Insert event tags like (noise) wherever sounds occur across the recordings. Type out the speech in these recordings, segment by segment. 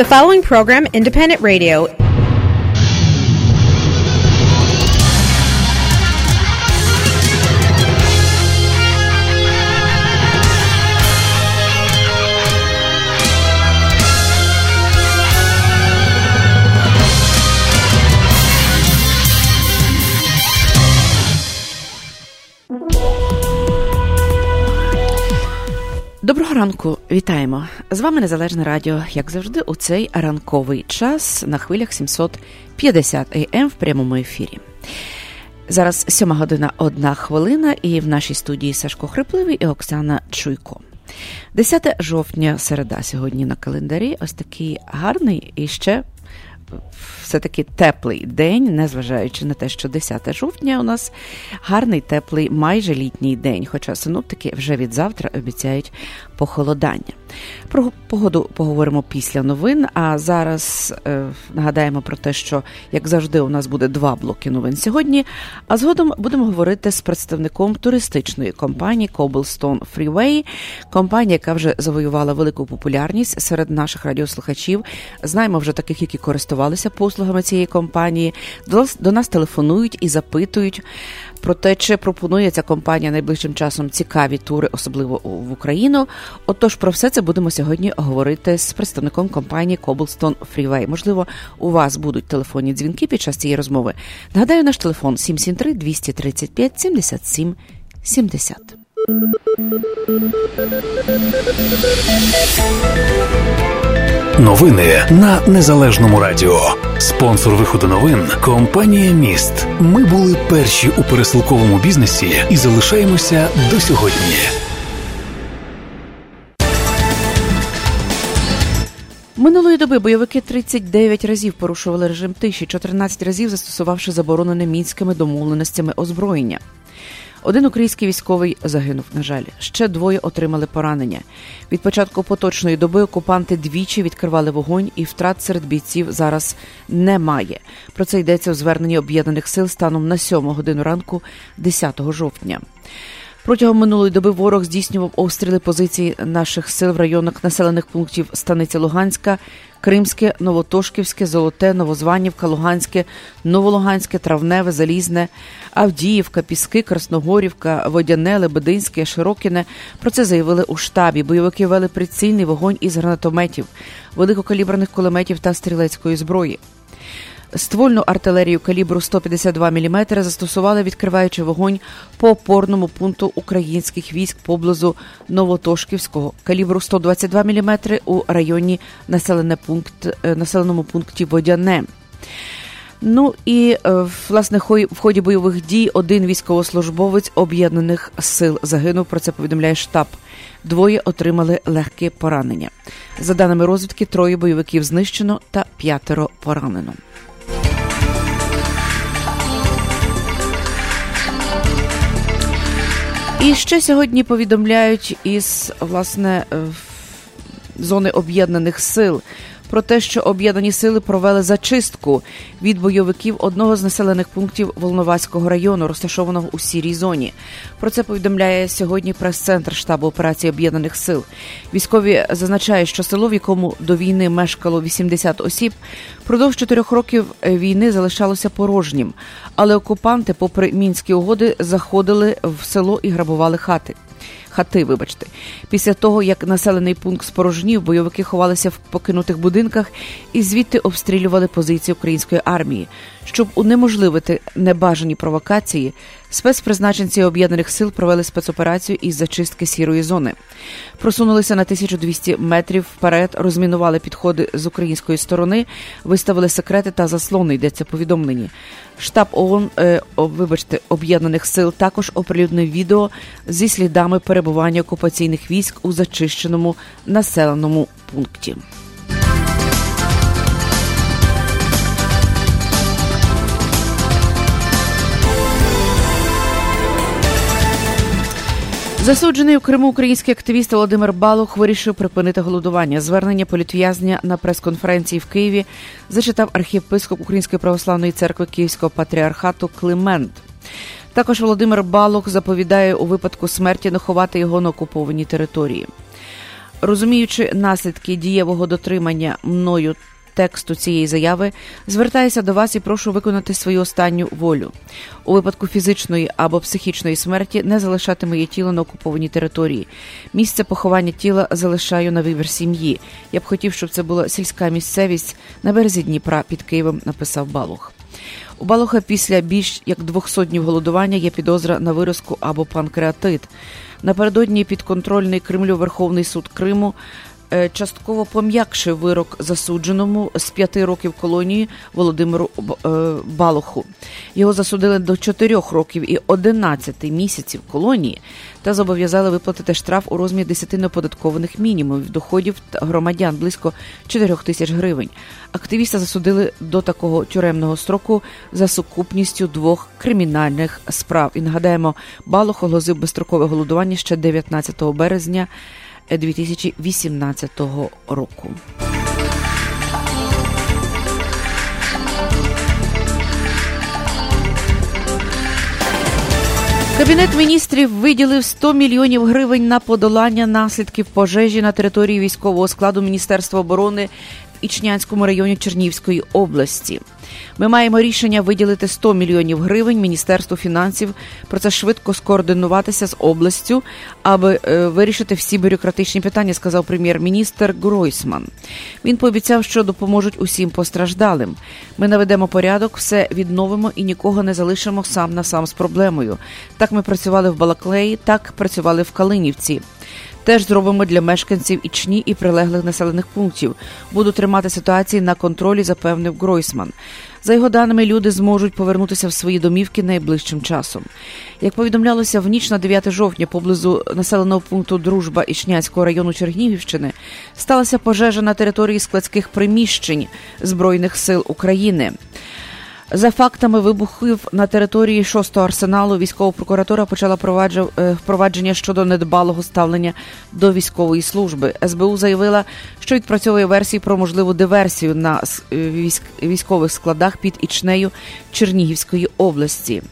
The following program, Independent Radio, Доброго ранку, вітаємо! З вами Незалежне Радіо, як завжди, у цей ранковий час на хвилях 750 AM в прямому ефірі. Зараз 7 година одна хвилина, і в нашій студії Сашко Хрипливий і Оксана Чуйко. 10 жовтня, середа сьогодні на календарі. Ось такий гарний і ще все-таки теплий день, незважаючи на те, що 10 жовтня у нас гарний теплий, майже літній день. Хоча синоптики вже від завтра обіцяють похолодання. Про погоду поговоримо після новин. А зараз е, нагадаємо про те, що як завжди, у нас буде два блоки новин сьогодні. А згодом будемо говорити з представником туристичної компанії Cobblestone Freeway, компанія, яка вже завоювала велику популярність серед наших радіослухачів. Знаємо вже таких, які користувалися послугами цієї компанії. До нас телефонують і запитують про те, чи пропонує ця компанія найближчим часом цікаві тури, особливо в Україну. Отож, про все це будемо сьогодні говорити з представником компанії Cobblestone Freeway. Можливо, у вас будуть телефонні дзвінки під час цієї розмови. Нагадаю, наш телефон 773 235 77 70. Новини на незалежному радіо. Спонсор виходу новин компанія Міст. Ми були перші у пересилковому бізнесі і залишаємося до сьогодні. Минулої доби бойовики 39 разів порушували режим тиші, 14 разів застосувавши заборонене мінськими домовленостями озброєння. Один український військовий загинув. На жаль, ще двоє отримали поранення. Від початку поточної доби окупанти двічі відкривали вогонь, і втрат серед бійців зараз немає. Про це йдеться у зверненні об'єднаних сил станом на 7 годину ранку, 10 жовтня. Протягом минулої доби ворог здійснював обстріли позицій наших сил в районах населених пунктів Станиця Луганська, Кримське, Новотошківське, Золоте, Новозванівка, Луганське, Новолуганське, Травневе, Залізне, Авдіївка, Піски, Красногорівка, Водяне, Лебединське, Широкіне. Про це заявили у штабі. Бойовики вели прицільний вогонь із гранатометів, великокаліберних кулеметів та стрілецької зброї. Ствольну артилерію калібру 152 мм застосували, відкриваючи вогонь по опорному пункту українських військ поблизу Новотошківського, калібру 122 мм у районі населене пункт, е, населеному пункті Водяне. Ну і е, власне в ході бойових дій один військовослужбовець об'єднаних сил загинув. Про це повідомляє штаб. Двоє отримали легке поранення. За даними розвідки, троє бойовиків знищено та п'ятеро поранено. І ще сьогодні повідомляють із власне е, зони об'єднаних сил про те, що об'єднані сили провели зачистку від бойовиків одного з населених пунктів Волноваського району, розташованого у сірій зоні. Про це повідомляє сьогодні прес-центр штабу операції об'єднаних сил. Військові зазначають, що село, в якому до війни мешкало 80 осіб, продовж чотирьох років війни залишалося порожнім, але окупанти, попри мінські угоди, заходили в село і грабували хати хати. Вибачте, після того як населений пункт спорожнів, бойовики ховалися в покинутих будинках і звідти обстрілювали позиції української армії, щоб унеможливити небажані провокації. Спецпризначенці об'єднаних сил провели спецоперацію із зачистки сірої зони. Просунулися на 1200 метрів вперед, розмінували підходи з української сторони, виставили секрети та заслони. Йдеться повідомлені. Штаб ООН, е, вибачте, об'єднаних сил також оприлюднив відео зі слідами перебування окупаційних військ у зачищеному населеному пункті. Засуджений у Криму український активіст Володимир Балух вирішив припинити голодування. Звернення політв'язня на прес-конференції в Києві зачитав архієпископ Української православної церкви Київського патріархату Климент. Також Володимир Балух заповідає у випадку смерті не ховати його на окупованій території. Розуміючи наслідки дієвого дотримання мною тексту цієї заяви, звертаюся до вас і прошу виконати свою останню волю. У випадку фізичної або психічної смерті не залишати моє тіло на окупованій території. Місце поховання тіла залишаю на вибір сім'ї. Я б хотів, щоб це була сільська місцевість на березі Дніпра під Києвом, написав Балух. У Балуха після більш як 200 днів голодування є підозра на виразку або панкреатит. Напередодні підконтрольний Кремлю Верховний суд Криму частково пом'якшив вирок засудженому з п'яти років колонії Володимиру е, Балоху. Його засудили до чотирьох років і 11 місяців колонії та зобов'язали виплатити штраф у розмірі 10 неоподаткованих мінімумів доходів громадян близько 4 тисяч гривень. Активіста засудили до такого тюремного строку за сукупністю двох кримінальних справ. І нагадаємо, Балох оголосив безстрокове голодування ще 19 березня. 2018 року. Кабінет міністрів виділив 100 мільйонів гривень на подолання наслідків пожежі на території військового складу Міністерства оборони Ічнянському районі Чернівської області. Ми маємо рішення виділити 100 мільйонів гривень Міністерству фінансів. Про це швидко скоординуватися з областю, аби е, вирішити всі бюрократичні питання, сказав прем'єр-міністр Гройсман. Він пообіцяв, що допоможуть усім постраждалим. Ми наведемо порядок, все відновимо і нікого не залишимо сам на сам з проблемою. Так ми працювали в Балаклеї, так працювали в Калинівці. Теж зробимо для мешканців Ічні і прилеглих населених пунктів. Буду тримати ситуації на контролі, запевнив Гройсман. За його даними, люди зможуть повернутися в свої домівки найближчим часом. Як повідомлялося в ніч на 9 жовтня поблизу населеного пункту Дружба Ічняцького району Чернігівщини сталася пожежа на території складських приміщень Збройних сил України. За фактами вибухів на території шостого арсеналу військова прокуратура почала е, впровадження щодо недбалого ставлення до військової служби. СБУ заявила, що відпрацьовує версії про можливу диверсію на е, військових складах під Ічнею Чернігівської області.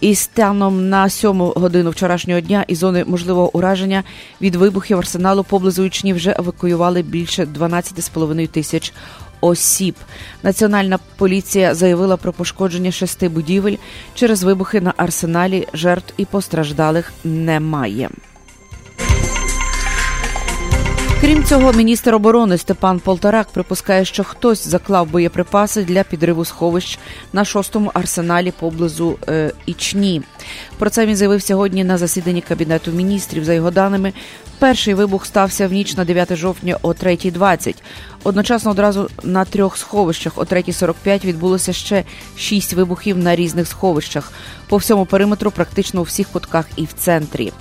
І станом на сьому годину вчорашнього дня із зони можливого ураження від вибухів арсеналу поблизу Ічні вже евакуювали більше 12,5 тисяч осіб. Національна поліція заявила про пошкодження шести будівель через вибухи на арсеналі. Жертв і постраждалих немає. Крім цього, міністр оборони Степан Полторак припускає, що хтось заклав боєприпаси для підриву сховищ на шостому арсеналі поблизу е, Ічні. Про це він заявив сьогодні на засіданні кабінету міністрів. За його даними, перший вибух стався в ніч на 9 жовтня о 3.20. Одночасно одразу на трьох сховищах о 3.45 відбулося ще шість вибухів на різних сховищах по всьому периметру, практично у всіх кутках і в центрі.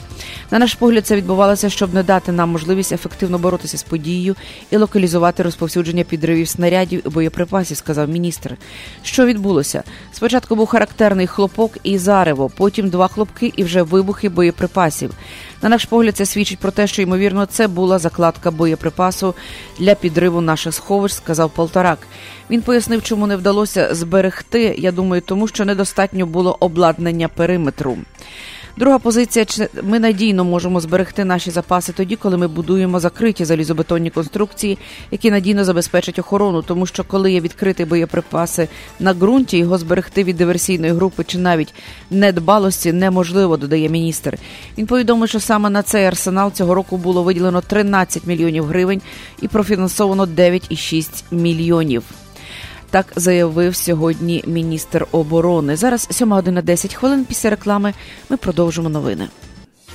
На наш погляд, це відбувалося, щоб не дати нам можливість ефективно боротися з подією і локалізувати розповсюдження підривів снарядів і боєприпасів, сказав міністр. Що відбулося? Спочатку був характерний хлопок і зарево, потім два хлопки і вже вибухи боєприпасів. На наш погляд, це свідчить про те, що ймовірно це була закладка боєприпасу для підриву наших сховищ, сказав Полторак. Він пояснив, чому не вдалося зберегти. Я думаю, тому що недостатньо було обладнання периметру. Друга позиція ми надійно можемо зберегти наші запаси тоді, коли ми будуємо закриті залізобетонні конструкції, які надійно забезпечать охорону, тому що коли є відкриті боєприпаси на ґрунті, його зберегти від диверсійної групи чи навіть недбалості неможливо, додає міністр. Він повідомив, що саме на цей арсенал цього року було виділено 13 мільйонів гривень і профінансовано 9,6 мільйонів. Так заявив сьогодні міністр оборони. Зараз 7 година 10 хвилин після реклами. Ми продовжимо новини.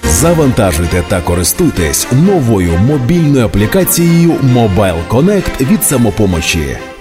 Завантажуйте та користуйтесь новою мобільною аплікацією Mobile Connect від самопомочі.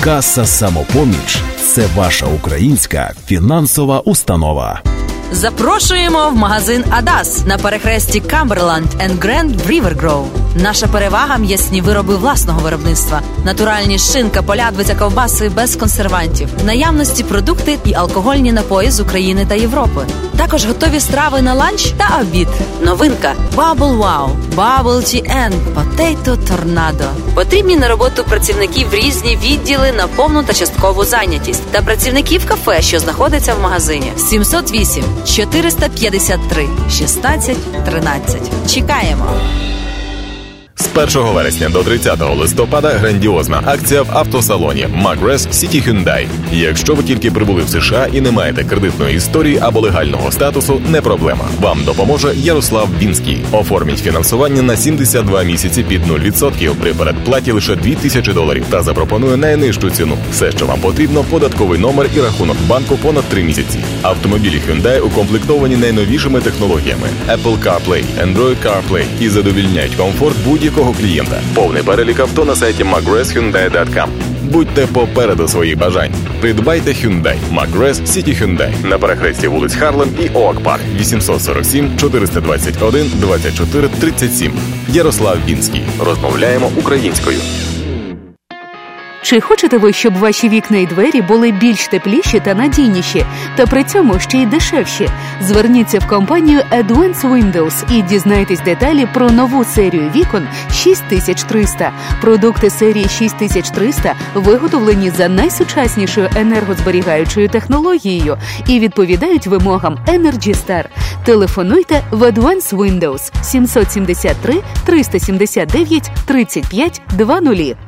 Каса самопоміч це ваша українська фінансова установа. Запрошуємо в магазин Адас на перехресті Камберланд енд Гренд Grove. Наша перевага м'ясні вироби власного виробництва, натуральні шинка, полядвиця, ковбаси без консервантів, наявності продукти і алкогольні напої з України та Європи. Також готові страви на ланч та обід. Новинка Bubble Wow, Bubble TN, Potato Tornado. Потрібні на роботу працівників різні відділи на повну та часткову зайнятість та працівників кафе, що знаходиться в магазині. 708 453 16 13. Чекаємо. З 1 вересня до 30 листопада грандіозна акція в автосалоні Magres City Hyundai. Якщо ви тільки прибули в США і не маєте кредитної історії або легального статусу, не проблема. Вам допоможе Ярослав Бінський. Оформіть фінансування на 72 місяці під 0% при передплаті лише 2000 доларів та запропонує найнижчу ціну. Все, що вам потрібно, податковий номер і рахунок банку понад 3 місяці. Автомобілі Hyundai укомплектовані найновішими технологіями Apple CarPlay, Android CarPlay і задовільняють комфорт будь-якого клієнта. Повний перелік авто на сайті mcgrathhyundai.com. Будьте попереду своїх бажань. Придбайте Hyundai McGrath City Hyundai на перехресті вулиць Харлем і Оак Парк 847 421 24 37. Ярослав Вінський. Розмовляємо українською. Чи хочете ви, щоб ваші вікна і двері були більш тепліші та надійніші, та при цьому ще й дешевші? Зверніться в компанію Advance Windows і дізнайтесь деталі про нову серію вікон 6300. Продукти серії 6300 виготовлені за найсучаснішою енергозберігаючою технологією і відповідають вимогам Energy Star. Телефонуйте в Advance Windows 773 379 35 20.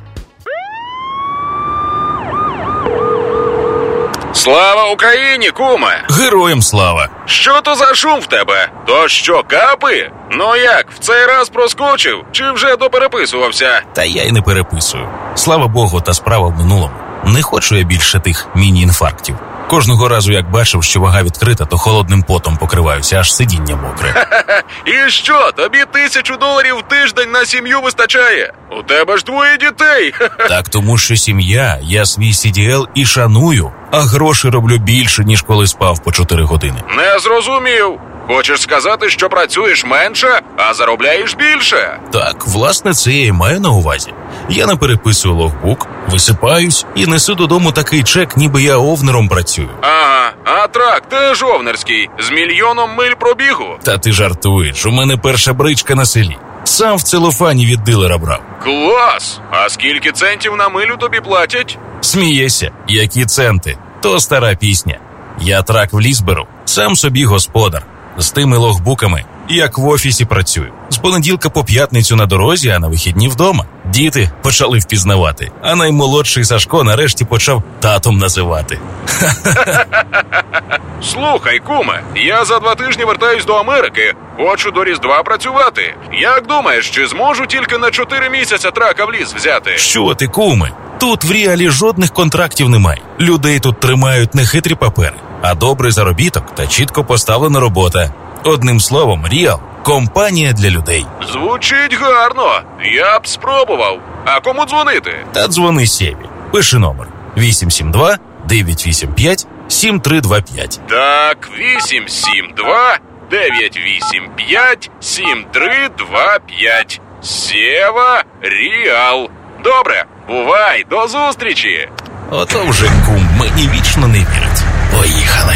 Слава Україні, куме! Героям слава! Що то за шум в тебе? То що, капи? Ну як, в цей раз проскочив? Чи вже допереписувався? Та я й не переписую. Слава Богу, та справа в минулому. Не хочу я більше тих міні-інфарктів. Кожного разу, як бачив, що вага відкрита, то холодним потом покриваюся, аж сидіння мокре. (laughs) І що, тобі тисячу доларів в тиждень на сім'ю вистачає? У тебе ж двоє дітей. (laughs) Так тому, що сім'я, я свій CDL і шаную, а гроші роблю більше, ніж коли спав по 4 години. Не зрозумів. Хочеш сказати, що працюєш менше, а заробляєш більше? Так, власне, це я і маю на увазі. Я не переписую логбук, висипаюсь і несу додому такий чек, ніби я овнером працюю. Ага, а трак теж овнерський, з мільйоном миль пробігу. Та ти жартуєш, у мене перша бричка на селі. Сам в целофані від дилера брав. Клас! А скільки центів на милю тобі платять? Смієшся, які центи, то стара пісня. Я трак в ліс беру, сам собі господар. З тими логбуками, як в офісі працюю. З понеділка по п'ятницю на дорозі, а на вихідні вдома. Діти почали впізнавати, а наймолодший Сашко нарешті почав татом називати. (laughs) Слухай, куме, я за два тижні вертаюсь до Америки. Хочу до Різдва працювати. Як думаєш, чи зможу тільки на чотири місяця трака в ліс взяти? Що ти, куме? Тут в реалі жодних контрактів немає. Людей тут тримають не хитрі папери, а добрий заробіток та чітко поставлена робота. Одним словом, Ріал компанія для людей. Звучить гарно. Я б спробував. А кому дзвонити? Та дзвони Сєві. Пиши номер 872 985 7325. Так, 872 985 7325. Сєва Ріал. Добре, бувай, до зустрічі. Ото вже кум мені вічно не вірить. Поїхали.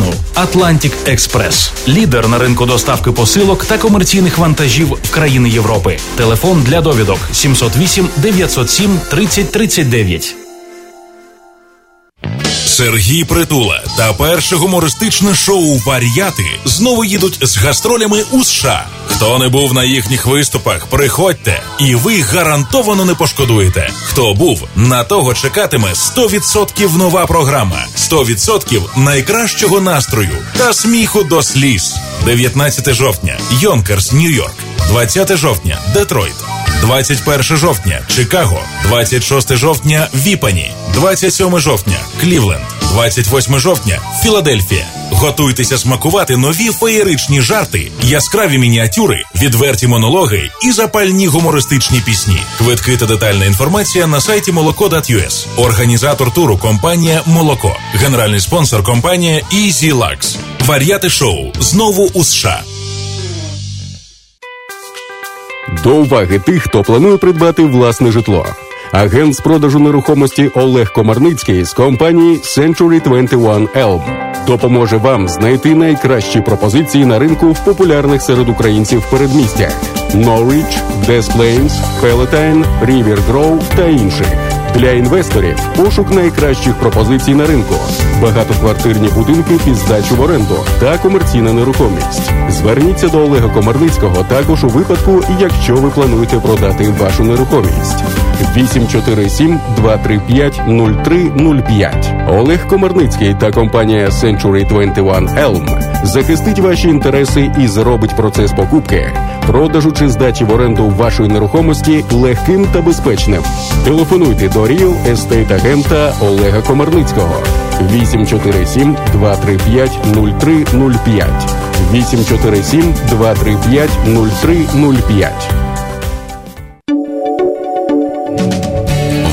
Atlantic Експрес, лідер на ринку доставки посилок та комерційних вантажів в країни Європи. Телефон для довідок 708 907 3039. Сергій Притула та перше гумористичне шоу Вар'яти знову їдуть з гастролями у США. Хто не був на їхніх виступах, приходьте, і ви гарантовано не пошкодуєте. Хто був, на того чекатиме 100% нова програма, 100% найкращого настрою та сміху до сліз. 19 жовтня, Йонкерс, Нью-Йорк, 20 жовтня, Детройт. 21 жовтня Чикаго, 26 жовтня Віпані, 27 жовтня Клівленд, 28 жовтня Філадельфія. Готуйтеся смакувати нові феєричні жарти, яскраві мініатюри, відверті монологи і запальні гумористичні пісні. Квитки та детальна інформація на сайті молоко.us. Організатор туру компанія Молоко. Генеральний спонсор компанія Easy Lux. Вар'яти шоу знову у США. До уваги тих, хто планує придбати власне житло. Агент з продажу нерухомості Олег Комарницький з компанії Century 21 Elm допоможе вам знайти найкращі пропозиції на ринку в популярних серед українців передмістях Norwich, Des Plains, Palatine, River Grove та інших. Для інвесторів пошук найкращих пропозицій на ринку, багатоквартирні будинки під здачу в оренду та комерційна нерухомість. Зверніться до Олега Комарницького також у випадку, якщо ви плануєте продати вашу нерухомість. 847 235 0305 Олег Комарницький та компанія Century 21 Elm захистить ваші інтереси і зробить процес покупки, продажу чи здачі в оренду вашої нерухомості легким та безпечним. Телефонуйте до Real Estate агента Олега Комарницького. 847 235 0305 847 235 0305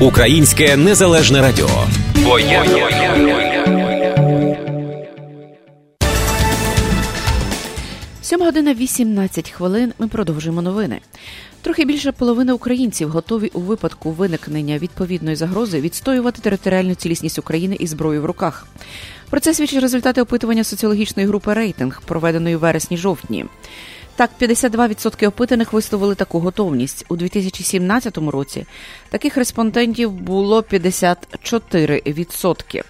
Українське незалежне радіо. Бо я... Сьома година 18 хвилин. Ми продовжуємо новини. Трохи більше половини українців готові у випадку виникнення відповідної загрози відстоювати територіальну цілісність України із зброєю в руках. Про це свідчать результати опитування соціологічної групи рейтинг, проведеної вересні-жовтні. Так, 52% опитаних висловили таку готовність. У 2017 році таких респондентів було 54%.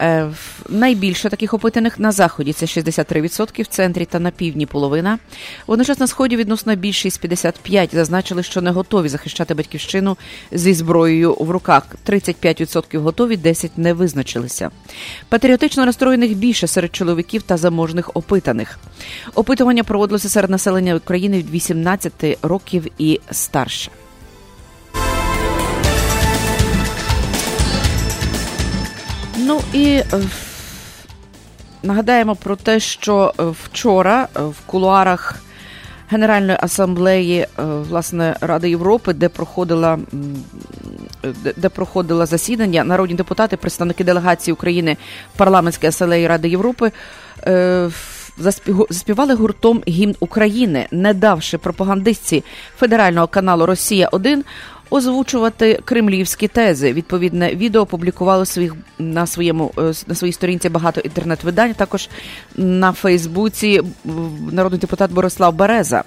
Е, найбільше таких опитаних на заході це 63%, в центрі та на півдні половина. Водночас на сході відносно більшість 55% зазначили, що не готові захищати батьківщину зі зброєю в руках. 35% готові, 10% не визначилися. Патріотично настроєних більше серед чоловіків та заможних опитаних. Опитування проводилося серед населення України від 18 років і старше. Ну і е, нагадаємо про те, що е, вчора е, в кулуарах Генеральної асамблеї власне Ради Європи, де проходила де проходило засідання, народні депутати, представники делегації України в парламентській асамблеї Ради Європи. Заспівали гуртом гімн України, не давши пропагандистці федерального каналу Росія 1 озвучувати кремлівські тези. Відповідне відео опублікували своїх на своєму е, на своїй сторінці багато інтернет-видань. Також на Фейсбуці народний депутат Борислав Береза.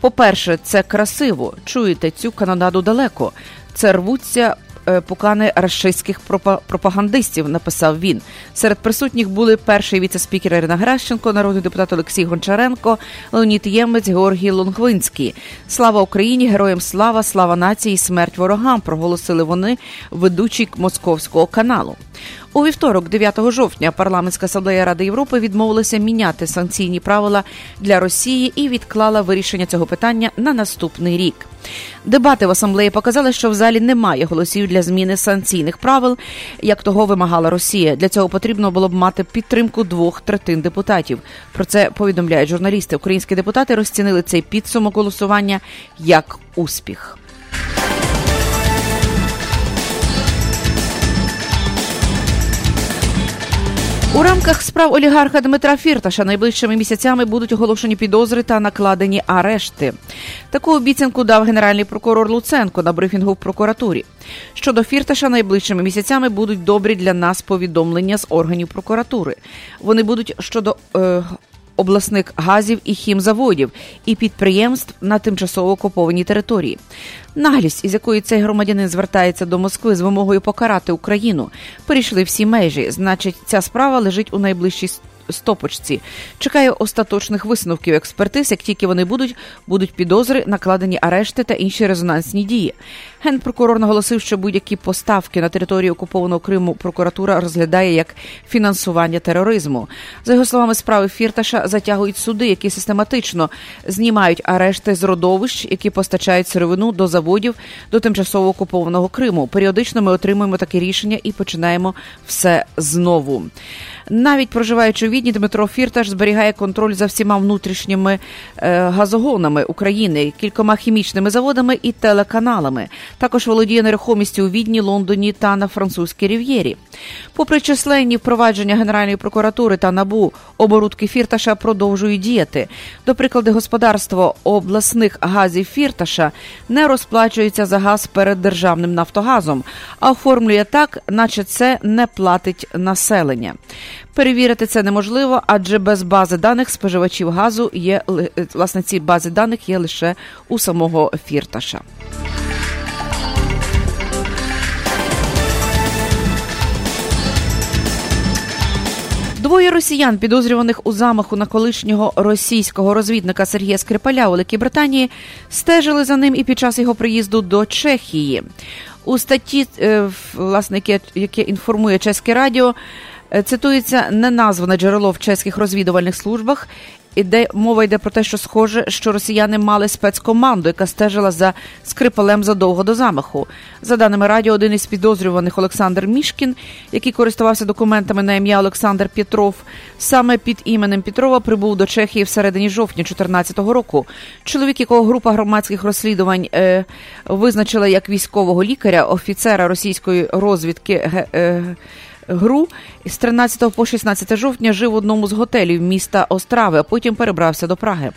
По-перше, це красиво. Чуєте цю канонаду далеко. Це рвуться покани рашистських пропагандистів, написав він. Серед присутніх були перший віце-спікер Ірина Гращенко, народний депутат Олексій Гончаренко, Леонід Ємець, Георгій Лонгвинський. Слава Україні! Героям слава, слава нації, смерть ворогам! Проголосили вони ведучий московського каналу. У вівторок, 9 жовтня, парламентська асамблея Ради Європи відмовилася міняти санкційні правила для Росії і відклала вирішення цього питання на наступний рік. Дебати в асамблеї показали, що в залі немає голосів для зміни санкційних правил, як того вимагала Росія. Для цього потрібно було б мати підтримку двох третин депутатів. Про це повідомляють журналісти. Українські депутати розцінили цей підсумок голосування як успіх. У рамках справ олігарха Дмитра Фірташа найближчими місяцями будуть оголошені підозри та накладені арешти. Таку обіцянку дав генеральний прокурор Луценко на брифінгу в прокуратурі. Щодо Фірташа, найближчими місяцями будуть добрі для нас повідомлення з органів прокуратури. Вони будуть щодо е, обласних газів і хімзаводів і підприємств на тимчасово окупованій території. Наглість, із якої цей громадянин звертається до Москви з вимогою покарати Україну, перейшли всі межі. Значить, ця справа лежить у найближчій стопочці. Чекаю остаточних висновків експертиз. Як тільки вони будуть, будуть підозри, накладені арешти та інші резонансні дії. Генпрокурор наголосив, що будь-які поставки на території окупованого Криму прокуратура розглядає як фінансування тероризму. За його словами, справи Фірташа затягують суди, які систематично знімають арешти з родовищ, які постачають сировину до заводів до тимчасово окупованого Криму. Періодично ми отримуємо таке рішення і починаємо все знову. Навіть проживаючи у Відні, Дмитро Фірташ зберігає контроль за всіма внутрішніми е, газогонами України, кількома хімічними заводами і телеканалами. Також володіє нерухомістю у Відні, Лондоні та на французькій рів'єрі. Попри численні впровадження Генеральної прокуратури та набу, оборудки Фірташа продовжують діяти. До прикладу, господарство обласних газів Фірташа не розплачується за газ перед державним Нафтогазом, а оформлює так, наче це не платить населення. Перевірити це неможливо, адже без бази даних споживачів газу є власне ці бази даних є лише у самого Фірташа. Двоє росіян, підозрюваних у замаху на колишнього російського розвідника Сергія Скрипаля у Великій Британії, стежили за ним і під час його приїзду до Чехії. У статті, е, власне, яке, інформує Чеське Радіо, е, цитується неназване джерело в чеських розвідувальних службах, іде мова йде про те, що схоже, що росіяни мали спецкоманду, яка стежила за скрипалем задовго до замаху. За даними радіо, один із підозрюваних Олександр Мішкін, який користувався документами на ім'я Олександр Петров, саме під іменем Петрова прибув до Чехії в середині жовтня 2014 року. Чоловік, якого група громадських розслідувань е, визначила як військового лікаря, офіцера російської розвідки. Е, гру з 13 по 16 жовтня жив в одному з готелів міста Острави, а потім перебрався до Праги.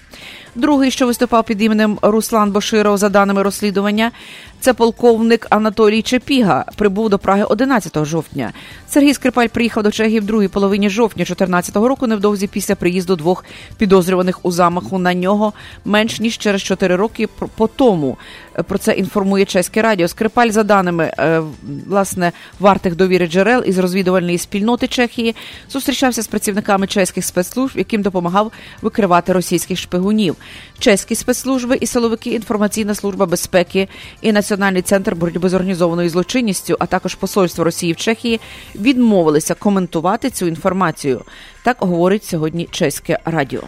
Другий, що виступав під іменем Руслан Боширов, за даними розслідування, це полковник Анатолій Чепіга. Прибув до Праги 11 жовтня. Сергій Скрипаль приїхав до Чехії в другій половині жовтня 2014 року, невдовзі після приїзду двох підозрюваних у замаху на нього менш ніж через 4 роки по тому. Про це інформує чеське радіо. Скрипаль, за даними е, власне вартих довіри джерел із розвідувальної спільноти Чехії, зустрічався з працівниками чеських спецслужб, яким допомагав викривати російських шпигунів. Чеські спецслужби і силовики, інформаційна служба безпеки і Національний центр боротьби з організованою злочинністю, а також посольство Росії в Чехії відмовилися коментувати цю інформацію. Так говорить сьогодні чеське радіо.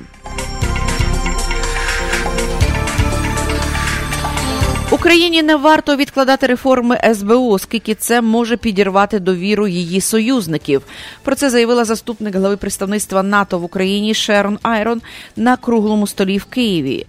Україні не варто відкладати реформи СБУ, оскільки це може підірвати довіру її союзників. Про це заявила заступник глави представництва НАТО в Україні Шерон Айрон на круглому столі в Києві.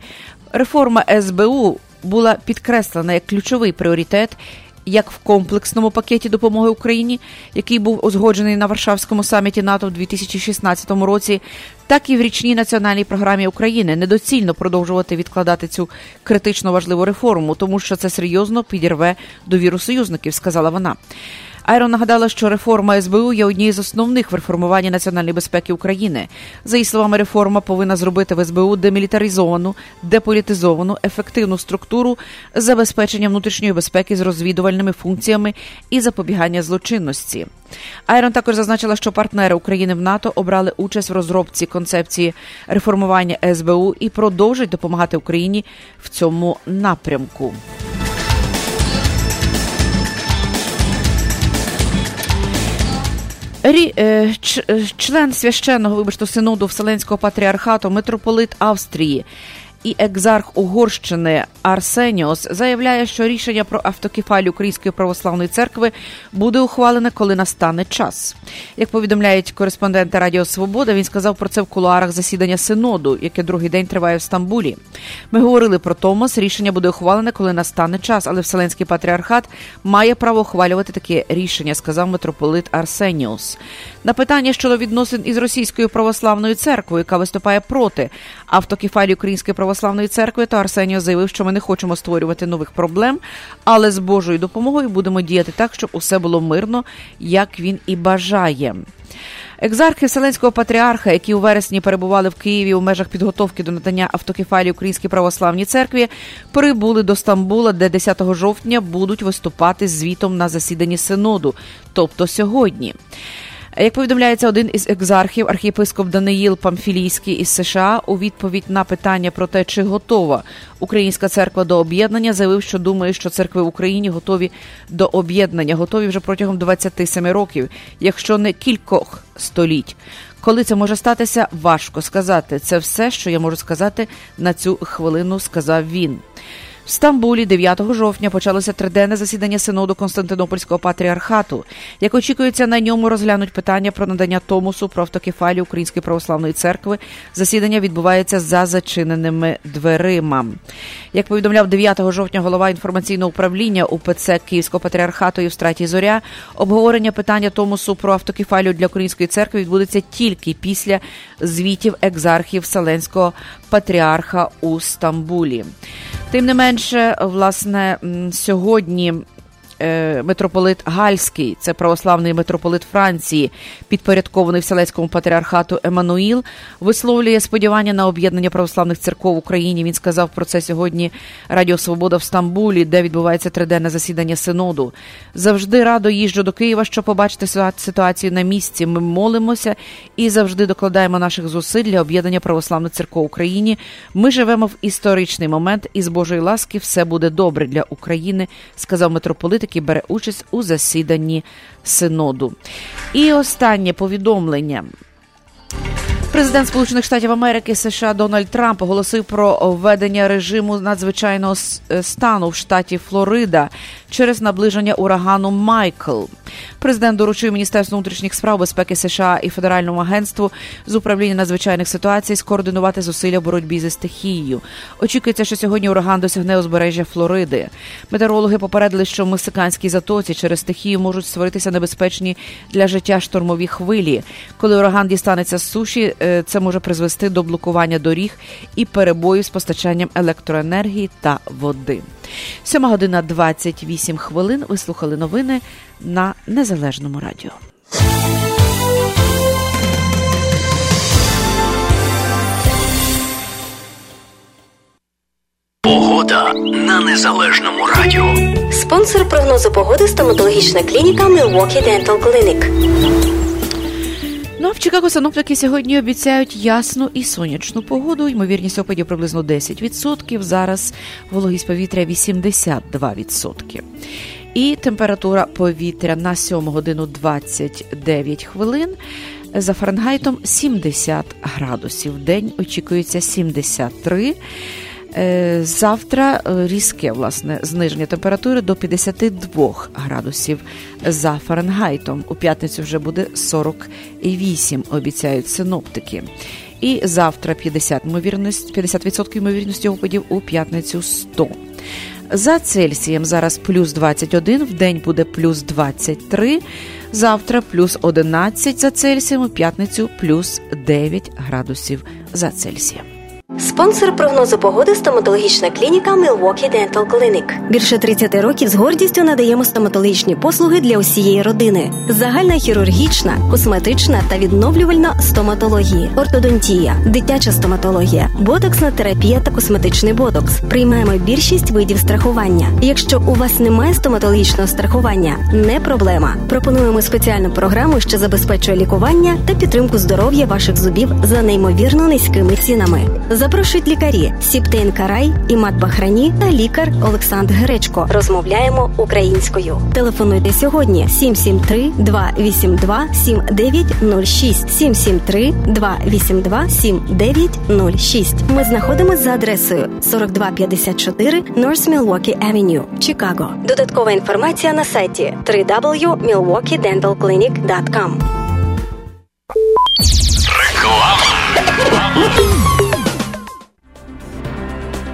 Реформа СБУ була підкреслена як ключовий пріоритет як в комплексному пакеті допомоги Україні, який був узгоджений на Варшавському саміті НАТО в 2016 році, так і в річній національній програмі України недоцільно продовжувати відкладати цю критично важливу реформу, тому що це серйозно підірве довіру союзників, сказала вона. Айрон нагадала, що реформа СБУ є однією з основних в реформуванні національної безпеки України. За її словами, реформа повинна зробити в СБУ демілітаризовану, деполітизовану, ефективну структуру забезпечення внутрішньої безпеки з розвідувальними функціями і запобігання злочинності. Айрон також зазначила, що партнери України в НАТО обрали участь в розробці концепції реформування СБУ і продовжать допомагати Україні в цьому напрямку. Рі, е, ч, е, член священного вибачте, синоду Вселенського патріархату, митрополит Австрії і екзарх Угорщини Арсеніос заявляє, що рішення про автокефалію Української православної церкви буде ухвалене, коли настане час. Як повідомляють кореспонденти Радіо Свобода, він сказав про це в кулуарах засідання синоду, яке другий день триває в Стамбулі. Ми говорили про Томос. Рішення буде ухвалене, коли настане час, але Вселенський патріархат має право ухвалювати таке рішення, сказав митрополит Арсеніус. На питання щодо відносин із російською православною церквою, яка виступає проти автокефалії Української православної церкви, то Арсеніус заявив, що ми не хочемо створювати нових проблем, але з Божою допомогою будемо діяти так, щоб усе було мирно, як він і бажає. Екзархи Вселенського патріарха, які у вересні перебували в Києві у межах підготовки до надання автокефалії Українській православній церкві, прибули до Стамбула, де 10 жовтня будуть виступати звітом на засіданні синоду, тобто сьогодні. Як повідомляється, один із екзархів, архієпископ Даниїл Памфілійський із США, у відповідь на питання про те, чи готова українська церква до об'єднання, заявив, що думає, що церкви в Україні готові до об'єднання, готові вже протягом 27 років, якщо не кількох століть. Коли це може статися, важко сказати. Це все, що я можу сказати на цю хвилину, сказав він. В Стамбулі 9 жовтня почалося триденне засідання синоду Константинопольського патріархату. Як очікується, на ньому розглянуть питання про надання Томосу про автокефалію Української православної церкви. Засідання відбувається за зачиненими дверима. Як повідомляв 9 жовтня голова інформаційного управління УПЦ Київського патріархату Євстратій Зоря, обговорення питання Томосу про автокефалію для української церкви відбудеться тільки після звітів екзархів Вселенського патріарха у Стамбулі. Тим не менше, власне, сьогодні митрополит Гальський, це православний митрополит Франції, підпорядкований Вселенському патріархату Еммануїл, висловлює сподівання на об'єднання православних церков в Україні. Він сказав про це сьогодні Радіо Свобода в Стамбулі, де відбувається триденне засідання синоду. Завжди радо їжджу до Києва, щоб побачити ситуацію на місці. Ми молимося і завжди докладаємо наших зусиль для об'єднання православних церков в Україні. Ми живемо в історичний момент, і з Божої ласки все буде добре для України, сказав митрополит, який бере участь у засіданні синоду. І останнє повідомлення. Президент Сполучених Штатів Америки США Дональд Трамп оголосив про введення режиму надзвичайного стану в штаті Флорида через наближення урагану Майкл. Президент доручив Міністерству внутрішніх справ безпеки США і Федеральному агентству з управління надзвичайних ситуацій скоординувати зусилля боротьбі зі стихією. Очікується, що сьогодні ураган досягне узбережжя Флориди. Метеорологи попередили, що в мексиканській затоці через стихію можуть створитися небезпечні для життя штормові хвилі. Коли ураган дістанеться з суші, це може призвести до блокування доріг і перебоїв з постачанням електроенергії та води. 7 година 28 хвилин. Ви слухали новини на Незалежному радіо. Погода на незалежному радіо. Спонсор прогнозу погоди стоматологічна клініка Milwaukee Dental Clinic. Ну а в Чикаго синоптики сьогодні обіцяють ясну і сонячну погоду. Ймовірність опадів приблизно 10%. Зараз вологість повітря 82%. І температура повітря на 7 годину 29 хвилин. За Фаренгайтом 70 градусів. День очікується 73. Завтра різке власне зниження температури до 52 градусів за Фаренгайтом. У п'ятницю вже буде 48, обіцяють синоптики. І завтра 50 ймовірність, 50% ймовірності опадів у п'ятницю 100. За Цельсієм зараз плюс 21, в день буде плюс 23, завтра плюс 11 за Цельсієм, у п'ятницю плюс 9 градусів за Цельсієм. Спонсор прогнозу погоди стоматологічна клініка Milwaukee Dental Clinic. Більше 30 років з гордістю надаємо стоматологічні послуги для усієї родини: загальна хірургічна, косметична та відновлювальна стоматології, ортодонтія, дитяча стоматологія, ботоксна терапія та косметичний ботокс. Приймаємо більшість видів страхування. Якщо у вас немає стоматологічного страхування, не проблема. Пропонуємо спеціальну програму, що забезпечує лікування та підтримку здоров'я ваших зубів за неймовірно низькими цінами. Запрошують лікарі Сіптейн Карай, Імат Бахрані та лікар Олександр Гречко. Розмовляємо українською. Телефонуйте сьогодні 773 282 7906 773 282 7906. Ми знаходимося за адресою 4254 North Milwaukee Avenue, Чикаго. Додаткова інформація на сайті www.milwaukeedentalclinic.com.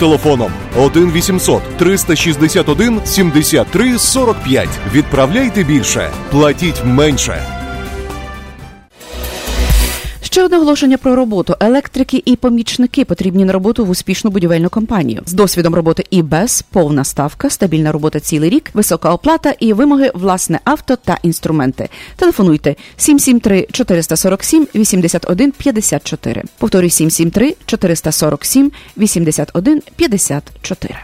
телефоном 1 800 361 73 45. Відправляйте більше, платіть менше. Ще одне оголошення про роботу. Електрики і помічники потрібні на роботу в успішну будівельну компанію з досвідом роботи і без повна ставка, стабільна робота цілий рік, висока оплата і вимоги власне авто та інструменти. Телефонуйте 773 447 81 54. Повторюю 773 447 81 54.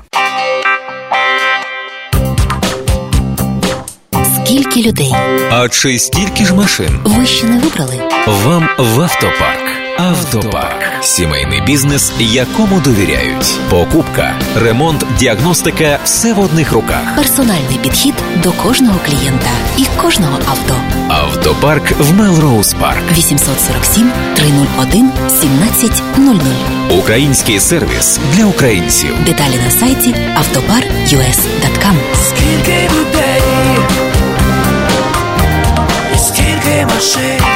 Скільки людей? А чи стільки ж машин? Ви ще не вибрали? Вам в автопарк. Автопарк сімейний бізнес, якому довіряють. Покупка, ремонт, діагностика все в одних руках. Персональний підхід до кожного клієнта і кожного авто. Автопарк в Мелроуз Парк. 847 301 1700. Український сервіс для українців. Деталі на сайті автопар.us.com Скільки скільки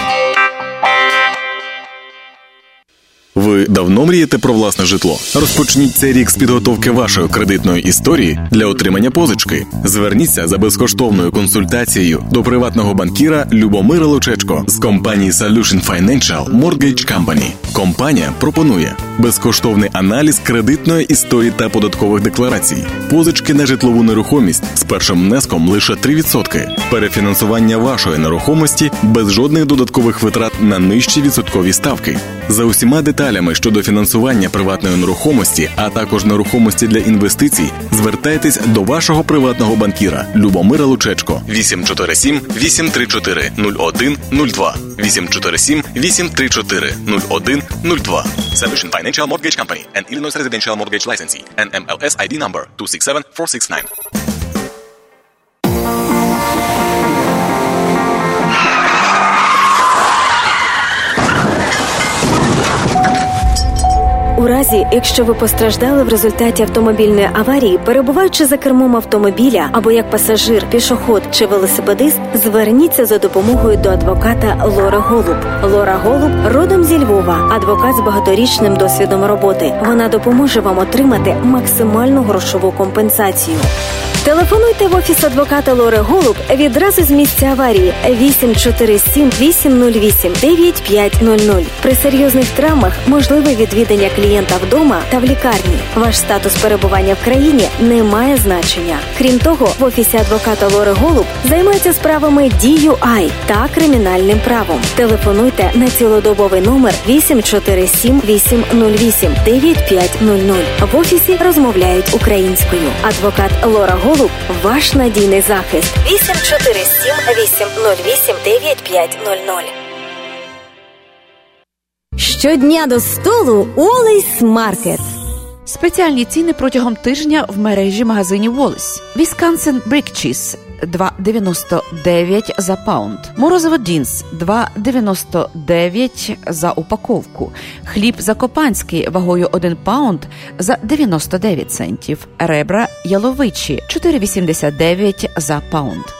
давно мрієте про власне житло? Розпочніть цей рік з підготовки вашої кредитної історії для отримання позички. Зверніться за безкоштовною консультацією до приватного банкіра Любомира Лучечко з компанії Solution Financial Mortgage Company. Компанія пропонує безкоштовний аналіз кредитної історії та податкових декларацій, позички на житлову нерухомість з першим внеском лише 3%, перефінансування вашої нерухомості без жодних додаткових витрат на нижчі відсоткові ставки. За усіма деталями щодо фінансування приватної нерухомості, а також нерухомості для інвестицій, звертайтесь до вашого приватного банкіра Любомира Лучечко. 847 834 0102 847 834 0102 Solution Financial Mortgage Company and Illinois Residential Mortgage Licensee. NMLS ID number 267469 У разі, якщо ви постраждали в результаті автомобільної аварії, перебуваючи за кермом автомобіля або як пасажир, пішоход чи велосипедист, зверніться за допомогою до адвоката Лора Голуб. Лора Голуб родом зі Львова, адвокат з багаторічним досвідом роботи. Вона допоможе вам отримати максимальну грошову компенсацію. Телефонуйте в офіс адвоката Лори Голуб відразу з місця аварії 847 808 9500. При серйозних травмах можливе відвідання клієнта вдома та в лікарні. Ваш статус перебування в країні не має значення. Крім того, в офісі адвоката Лори Голуб займаються справами DUI та кримінальним правом. Телефонуйте на цілодобовий номер 847 808 9500. В офісі розмовляють українською. Адвокат Лора Голуб ваш надійний захист. 847 808 9500. Щодня до столу Wally's Market. Спеціальні ціни протягом тижня в мережі магазинів. Wisconsin Brick Cheese 2,99 за паунд. Морозиво Dean's 2,99 за упаковку. Хліб закопанський вагою 1 паунд за 99 центів. Ребра яловичі 4,89 за паунд.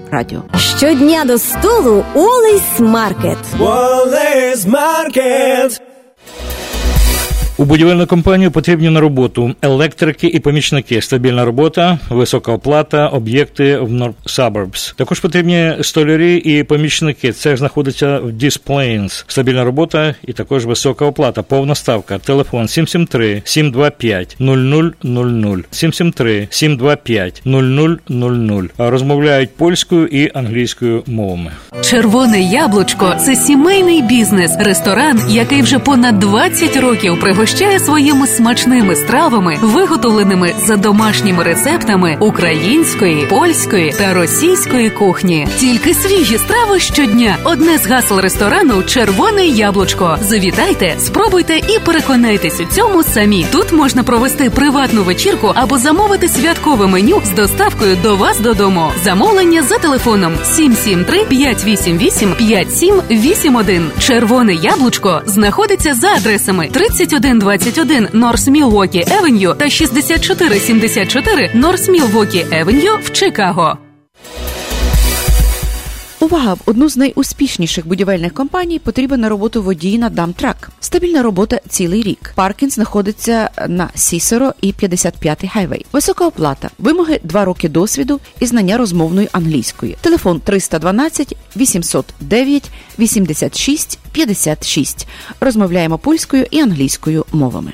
радіо. Щодня до столу Wally's Market. Wally's Market. У будівельну компанію потрібні на роботу електрики і помічники, стабільна робота, висока оплата, об'єкти в North Suburbs. Також потрібні столярі і помічники. Це знаходиться в Des Plaines. Стабільна робота і також висока оплата. Повна ставка. Телефон 773 725 0000 773 725 0000. Розмовляють польською і англійською мовами. Червоне яблучко це сімейний бізнес, ресторан, який вже понад 20 років пригощає своїми смачними стравами, виготовленими за домашніми рецептами української, польської та російської кухні. Тільки свіжі страви щодня. Одне з гасел ресторану Червоне яблучко. Завітайте, спробуйте і переконайтесь у цьому самі. Тут можна провести приватну вечірку або замовити святкове меню з доставкою до вас додому. Замовлення за телефоном 773 588 5781. Червоне яблучко знаходиться за адресами 3121 North Milwaukee Avenue та 6474 North Milwaukee Avenue в Чикаго. Увага! В одну з найуспішніших будівельних компаній потрібен на роботу водій на dump truck. Стабільна робота цілий рік. Паркінг знаходиться на Cicero і 55-й хайвей. Висока оплата, вимоги 2 роки досвіду і знання розмовної англійської. Телефон 312 809 86 56. Розмовляємо польською і англійською мовами.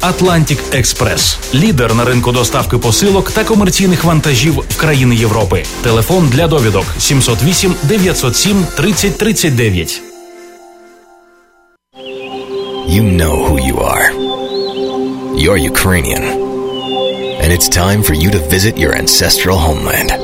Atlantic Express. лідер на ринку доставки посилок та комерційних вантажів в країни Європи. Телефон для довідок 708 907 30 39. You know who you are. You're Ukrainian. And it's time for you to visit your ancestral homeland.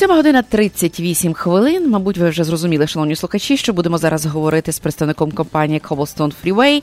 7 година 38 хвилин. Мабуть, ви вже зрозуміли, шановні слухачі, що будемо зараз говорити з представником компанії Cobblestone Freeway,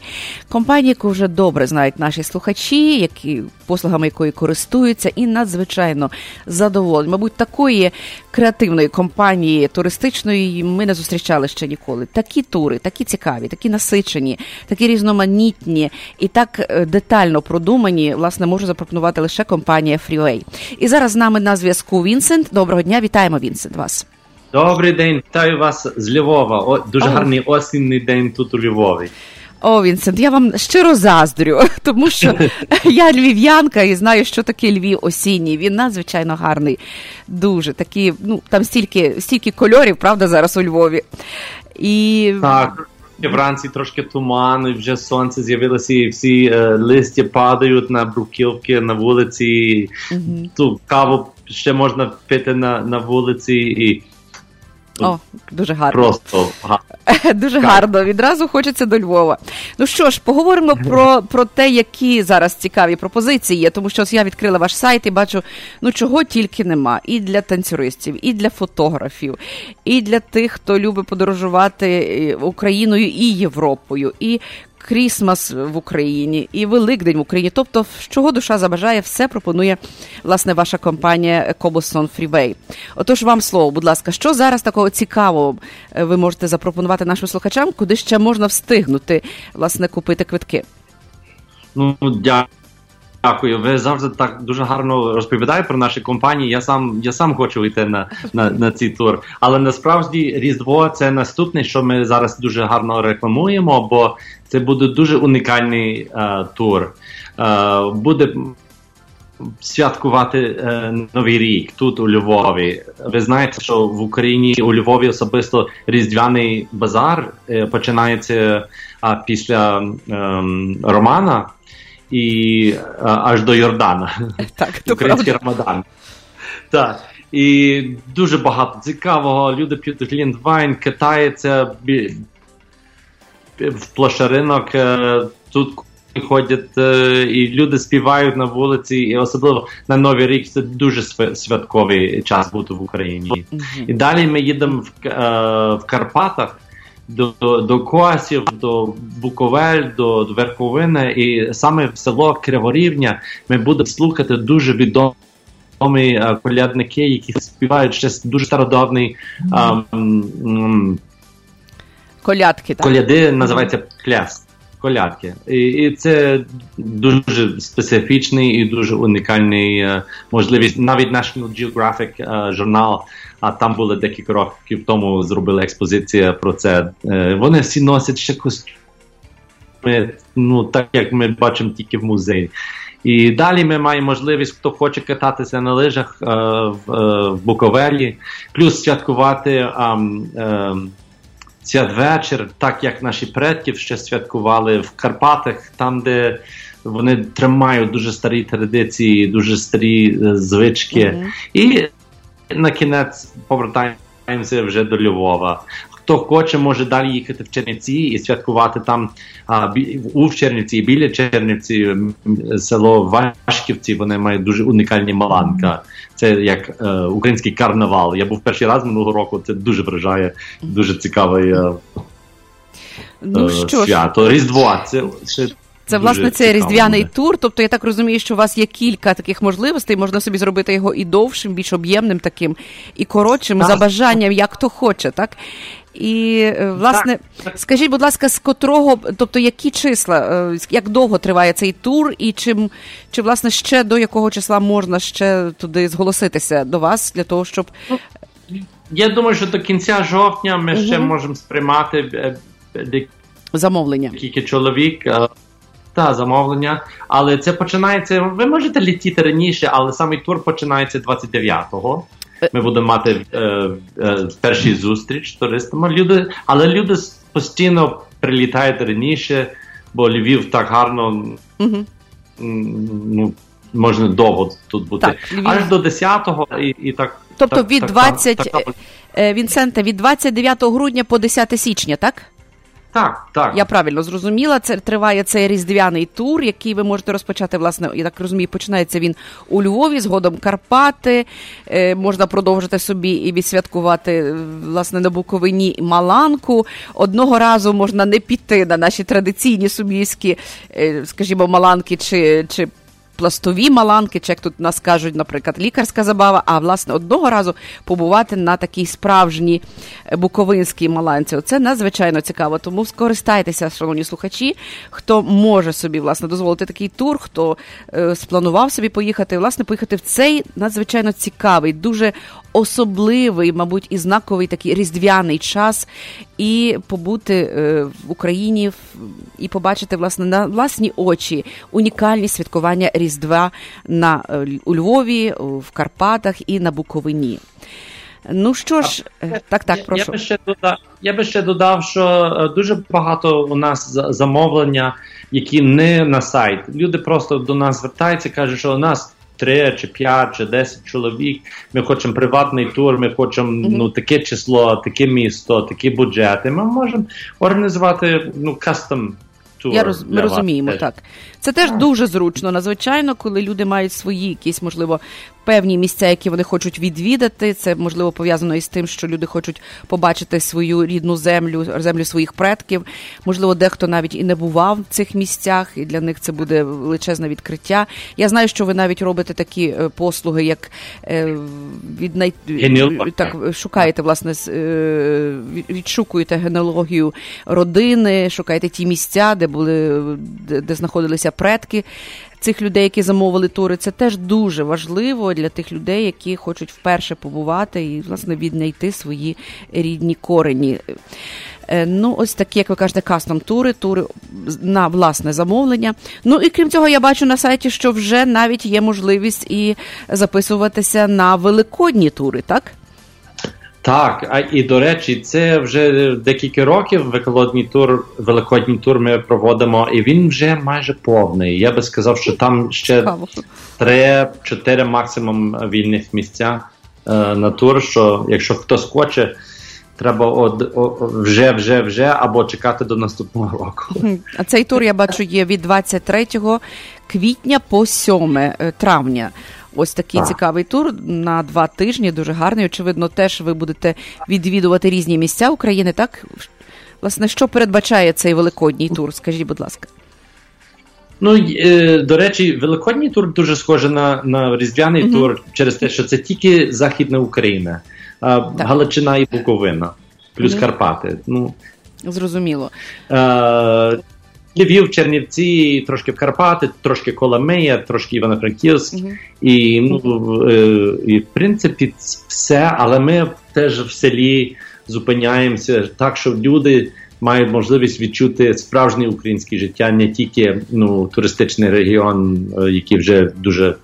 компанії, яку вже добре знають наші слухачі, які послугами якої користуються, і надзвичайно задоволені. Мабуть, такої креативної компанії туристичної ми не зустрічали ще ніколи. Такі тури, такі цікаві, такі насичені, такі різноманітні і так е, детально продумані, власне, може запропонувати лише компанія Freeway. І зараз з нами на зв'язку Вінсент. Доброго дня, вітаємо Вінсент вас. Добрий день, вітаю вас з Львова. О, дуже О. гарний осінний день тут у Львові. О, Вінсент, я вам щиро заздрю, (laughs) тому що я львів'янка і знаю, що таке Львів осінній. Він надзвичайно гарний, дуже такий, ну там стільки, стільки кольорів, правда, зараз у Львові. І Так, вранці трошки туману, і вже сонце з'явилося, і всі е, листя падають на бруківки на вулиці. Мгм. Ту каву ще можна пити на, на вулиці і О, дуже гарно. просто (laughs) Дуже гарно. Відразу хочеться до Львова. Ну що ж, поговоримо про, про те, які зараз цікаві пропозиції є, тому що ось я відкрила ваш сайт і бачу, ну чого тільки нема. І для танцюристів, і для фотографів, і для тих, хто любить подорожувати е, Україною і Європою, і Крісмас в Україні, і Великдень в Україні. Тобто, чого душа забажає, все пропонує власне ваша компанія Cobblestone Freeway. Отож, вам слово, будь ласка, що зараз такого цікавого е, ви можете запропонувати нашим слухачам, куди ще можна встигнути власне купити квитки? Ну, дя- Дякую. Ви завжди так дуже гарно розповідаєте про наші компанії. Я сам я сам хочу йти на на, на цей тур. Але насправді Різдво це наступне, що ми зараз дуже гарно рекламуємо, бо це буде дуже унікальний uh, тур. Uh, буде святкувати е, Новий рік тут у Львові. Ви знаєте, що в Україні у Львові особисто різдвяний базар е, починається а, після е, Романа і а, аж до Йордана. (laughs) Так, Український Рамадан. Так. І дуже багато цікавого. Люди п'ють глінтвайн, катаються в площаринок. Е, тут ходять е, і люди співають на вулиці, і особливо на Новий рік це дуже святковий час бути в Україні. І далі ми їдемо в, е, в Карпатах. До до Косів, до Буковель, до, до Верховини, і саме в село Криворівня ми будемо слухати дуже відомі е, колядники, які співають ще дуже стародавний mm-hmm. колядки. так? Коляди називається пляс колядки. І і це дуже специфічний і дуже унікальний uh, можливість. Навіть National Geographic uh, журнал, а там були декілька років тому зробили експозиція про це. Uh, вони всі носять ще костюми, ну так як ми бачимо тільки в музеї. І далі ми маємо можливість, хто хоче кататися на лижах в, в Буковелі, плюс святкувати. Святвечір, так як наші предки ще святкували в Карпатах, там, де вони тримають дуже старі традиції, дуже старі е, звички. Mm-hmm. І на кінець повертаємося вже до Львова. Хто хоче, може далі їхати в Чернівці і святкувати там а, бі, у Чернівці, біля Чернівці, село Вашківці. Вони мають дуже унікальні маланка. Це як е, український карнавал. Я був перший раз минулого року. Це дуже вражає, дуже цікаве е, ну, що свято. Ж... Різдво. Це, це це власне цей різдвяний тур. Тобто я так розумію, що у вас є кілька таких можливостей. Можна собі зробити його і довшим, більш об'ємним таким, і коротшим, так. за бажанням, як хто хоче, так? І е, власне, так. скажіть, будь ласка, з котрого, тобто які числа, е, як довго триває цей тур, і чим чи власне ще до якого числа можна ще туди зголоситися до вас для того, щоб ну, я думаю, що до кінця жовтня ми угу. ще можемо сприймати е, замовлення. Кілька чоловік. Та замовлення, але це починається. Ви можете літіти раніше, але самий тур починається 29-го. Ми будемо мати е, е, перший зустріч з туристами. Люди, але люди постійно прилітають раніше, бо Львів так гарно угу. ну, можна довго тут бути. Так, Львів... Аж до 10-го і і так. Тобто так, від 20, так, так, е, Вінсенте, від 29 грудня по 10 січня, так? Так, так. Я правильно зрозуміла. Це триває цей різдвяний тур, який ви можете розпочати, власне, я так розумію, починається він у Львові, згодом Карпати. Е, можна продовжити собі і відсвяткувати власне на Буковині Маланку. Одного разу можна не піти на наші традиційні сумійські, е, скажімо, маланки чи. чи пластові маланки, чи як тут нас кажуть, наприклад, лікарська забава. А власне одного разу побувати на такій справжній е, буковинській маланці. Оце надзвичайно цікаво. Тому скористайтеся, шановні слухачі, хто може собі власне дозволити такий тур, хто е, спланував собі поїхати, власне, поїхати в цей надзвичайно цікавий, дуже особливий, мабуть, і знаковий такий різдвяний час, і побути е, в Україні і побачити власне на власні очі унікальні святкування Різдва на е, у Львові, в Карпатах і на Буковині. Ну що ж, е, так, так, прошу. Я би ще додав, я би ще додав, що дуже багато у нас замовлення, які не на сайт. Люди просто до нас звертаються, кажуть, що у нас три чи п'ять чи десять чоловік. Ми хочемо приватний тур, ми хочемо mm-hmm. ну таке число, таке місто, такі бюджети. Ми можемо організувати ну кастом. Я роз, ми розуміємо так. Це теж дуже зручно, надзвичайно, коли люди мають свої якісь, можливо, певні місця, які вони хочуть відвідати. Це можливо пов'язано із тим, що люди хочуть побачити свою рідну землю, землю своїх предків. Можливо, дехто навіть і не бував в цих місцях, і для них це буде величезне відкриття. Я знаю, що ви навіть робите такі е, послуги, як е, віднай... так шукаєте, власне, е, відшукуєте генеалогію родини, шукаєте ті місця, де були де знаходилися інтерпретки цих людей, які замовили тури. Це теж дуже важливо для тих людей, які хочуть вперше побувати і власне віднайти свої рідні корені. Е, ну, ось такі, як ви кажете, кастом тури, тури на власне замовлення. Ну і крім цього, я бачу на сайті, що вже навіть є можливість і записуватися на великодні тури, так? Так, а і до речі, це вже декілька років великодній тур, великодній тур ми проводимо, і він вже майже повний. Я би сказав, що там ще три-чотири максимум вільних місця е, на тур. Що якщо хтось хоче, треба од, о, вже, вже, вже або чекати до наступного року. А цей тур я бачу є від 23 квітня по 7 е, травня. Ось такий так. цікавий тур на два тижні, дуже гарний. Очевидно, теж ви будете відвідувати різні місця України. Так, власне, що передбачає цей великодній тур? Скажіть, будь ласка. Ну е, до речі, великодній тур дуже схожий на на різдвяний mm-hmm. тур через те, що це тільки Західна Україна, а, Галичина і Буковина, плюс mm-hmm. Карпати. Ну зрозуміло. Е, Львів, Чернівці, трошки в Карпати, трошки Коломия, трошки Івано-Франківськ. Mm-hmm. І ну, е, і в принципі все, але ми теж в селі зупиняємося так, що люди мають можливість відчути справжнє українське життя, не тільки ну, туристичний регіон, е, який вже дуже е,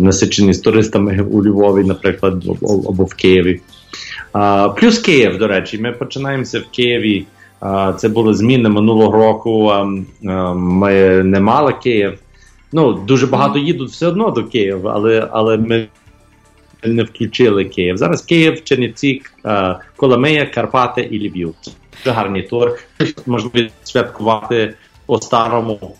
насичений з туристами у Львові, наприклад, або в Києві. А, Плюс Київ, до речі, ми починаємося в Києві. Це були зміни минулого року. Ми не мали Київ. Ну, дуже багато їдуть все одно до Києва, але але ми не включили Київ. Зараз Київ, Чернівці, Коломия, Карпати і Львів. Це гарний тур. Можливо святкувати по старому.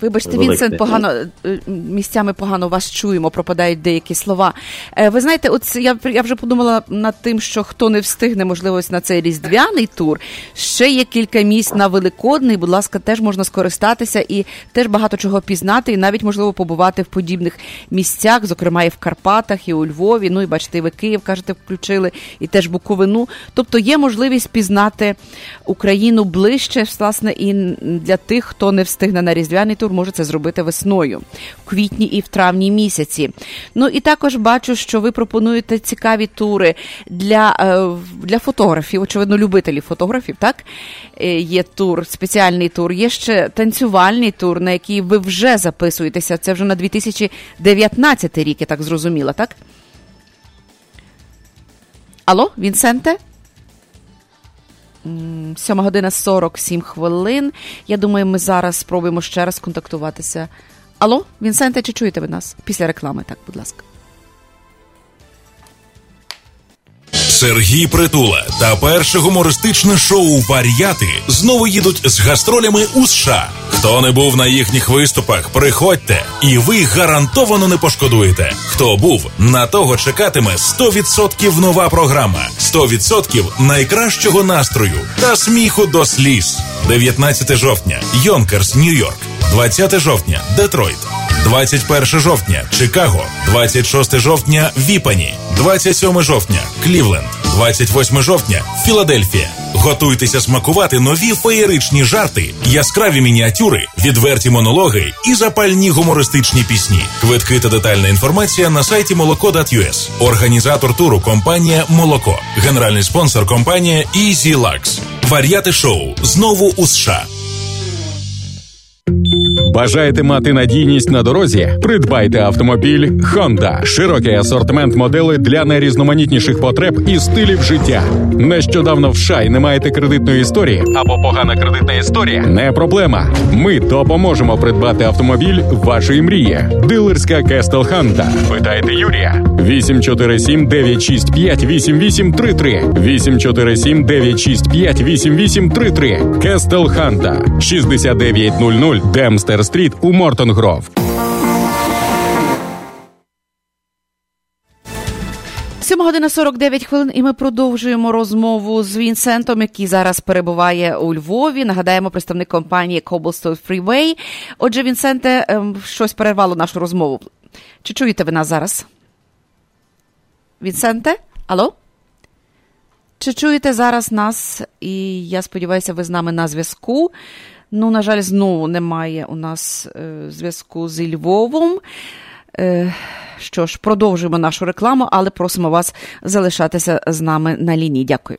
Вибачте, Вінсент, погано е, місцями погано вас чуємо, пропадають деякі слова. Е, ви знаєте, от я я вже подумала над тим, що хто не встигне, можливо, на цей різдвяний тур. Ще є кілька місць на великодний. Будь ласка, теж можна скористатися і теж багато чого пізнати, і навіть можливо побувати в подібних місцях, зокрема і в Карпатах, і у Львові. Ну і бачите, і ви Київ кажете, включили, і теж Буковину. Тобто є можливість пізнати Україну ближче, власне, і для тих, хто не встигне на різдвяний тур може це зробити весною, в квітні і в травні місяці. Ну і також бачу, що ви пропонуєте цікаві тури для е, для фотографів, очевидно, любителів фотографів. Так е, є тур, спеціальний тур. Є ще танцювальний тур, на який ви вже записуєтеся. Це вже на 2019 рік, я так зрозуміла, так? Алло, Вінсенте? 7 година 47 хвилин. Я думаю, ми зараз спробуємо ще раз контактуватися. Алло, Вінсенте, чи чуєте ви нас? Після реклами, так, будь ласка. Сергій Притула та перше гумористичне шоу Вар'яти знову їдуть з гастролями у США. Хто не був на їхніх виступах, приходьте, і ви гарантовано не пошкодуєте. Хто був, на того чекатиме 100% нова програма, 100% найкращого настрою та сміху до сліз. 19 жовтня, Йонкерс, Нью-Йорк, 20 жовтня, Детройт. 21 жовтня Чикаго, 26 жовтня Віпані, 27 жовтня Клівленд, 28 жовтня Філадельфія. Готуйтеся смакувати нові феєричні жарти, яскраві мініатюри, відверті монологи і запальні гумористичні пісні. Квитки та детальна інформація на сайті молоко.us. Організатор туру компанія Молоко, генеральний спонсор компанія Easy Lux. Вар'яти шоу знову у США. Бажаєте мати надійність на дорозі? Придбайте автомобіль Honda. Широкий асортимент моделей для найрізноманітніших потреб і стилів життя. Нещодавно в США не маєте кредитної історії або погана кредитна історія? Не проблема. Ми допоможемо придбати автомобіль вашої мрії. Дилерська Castle Honda. Питайте Юрія. 847 965 8833 847 965 8833 Castle Honda 6900 Dempster Street у Мортон Гров. Сьома година 49 хвилин, і ми продовжуємо розмову з Вінсентом, який зараз перебуває у Львові. Нагадаємо, представник компанії Cobblestone Freeway. Отже, Вінсенте, ем, щось перервало нашу розмову. Чи чуєте ви нас зараз? Вінсенте? Алло? Чи чуєте зараз нас? І я сподіваюся, ви з нами на зв'язку. Ну, на жаль, знову немає у нас е, зв'язку зі Львовом. Е, що ж, продовжуємо нашу рекламу, але просимо вас залишатися з нами на лінії. Дякую.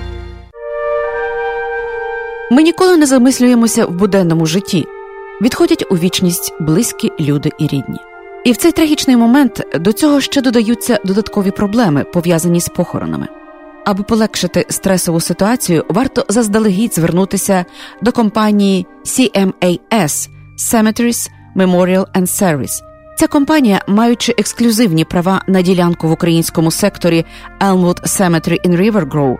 Ми ніколи не замислюємося в буденному житті. Відходять у вічність близькі люди і рідні. І в цей трагічний момент до цього ще додаються додаткові проблеми, пов'язані з похоронами. Аби полегшити стресову ситуацію, варто заздалегідь звернутися до компанії CMAS Cemeteries Memorial and Service. Ця компанія, маючи ексклюзивні права на ділянку в українському секторі Elmwood Cemetery in River Grove,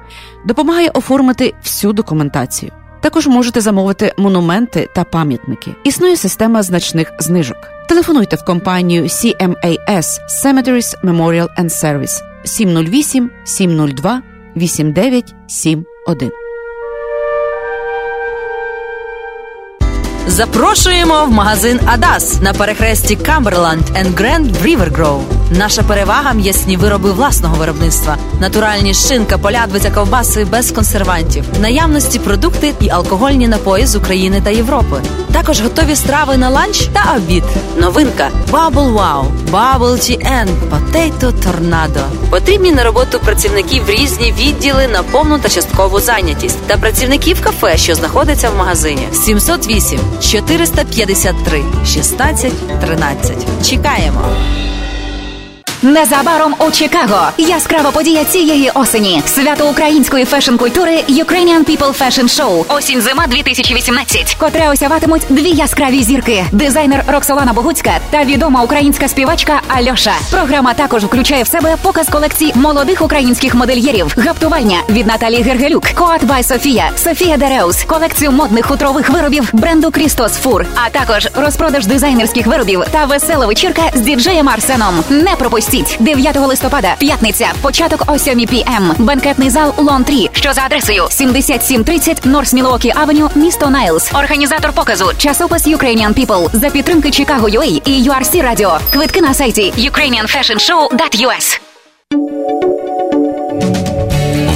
допомагає оформити всю документацію. Також можете замовити монументи та пам'ятники. Існує система значних знижок. Телефонуйте в компанію CMAS Cemeteries Memorial and Service 708 702 8971. Запрошуємо в магазин Адас на перехресті Камберланд River Grove. Наша перевага м'ясні вироби власного виробництва, натуральні шинка, полядвиця, ковбаси без консервантів, наявності продукти і алкогольні напої з України та Європи. Також готові страви на ланч та обід. Новинка Bubble Waffle, Bubble GN, Potato Tornado. Потрібні на роботу працівників різні відділи на повну та часткову зайнятість та працівників кафе, що знаходиться в магазині. 708 453 16 13. Чекаємо. Незабаром у Чикаго. Яскрава подія цієї осені. Свято української fashion-культури Ukrainian People Fashion Show. Осінь зима 2018, котре осяватимуть дві яскраві зірки: дизайнер Роксолана Богуцька та відома українська співачка Альоша. Програма також включає в себе показ колекцій молодих українських модельєрів, гаптування від Наталії Гергелюк, Coat by Sofia, Софія Дереус, колекцію модних хутрових виробів бренду Christos Fur, а також розпродаж дизайнерських виробів та весела вечірка з діджеєм Арсеном. Не пропустіть 9 листопада, п'ятниця, початок о 7 pm. Бенкетний зал Lone Tree, що за адресою 7730 North Milwaukee Avenue, місто Найлз. Організатор показу часопис Ukrainian People за підтримки Chicago UA і URC Radio. Квитки на сайті ukrainianfashionShow.us.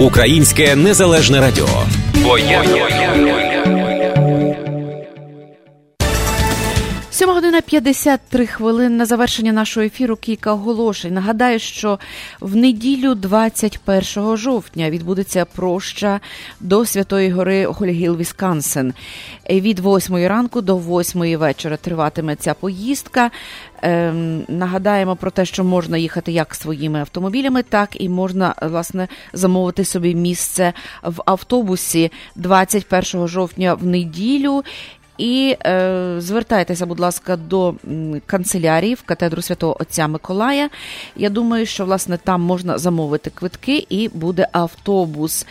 Українське незалежне радіо. Бо година 53 хвилин на завершення нашого ефіру кілька оголошень. Нагадаю, що в неділю 21 жовтня відбудеться проща до Святої Гори Хольгіл, Вісконсин. Від 8 ранку до 8 вечора триватиме ця поїздка. Ем, нагадаємо про те, що можна їхати як своїми автомобілями, так і можна власне замовити собі місце в автобусі 21 жовтня в неділю. І е, звертайтеся, будь ласка, до канцелярії в катедру святого Отця Миколая. Я думаю, що власне там можна замовити квитки і буде автобус.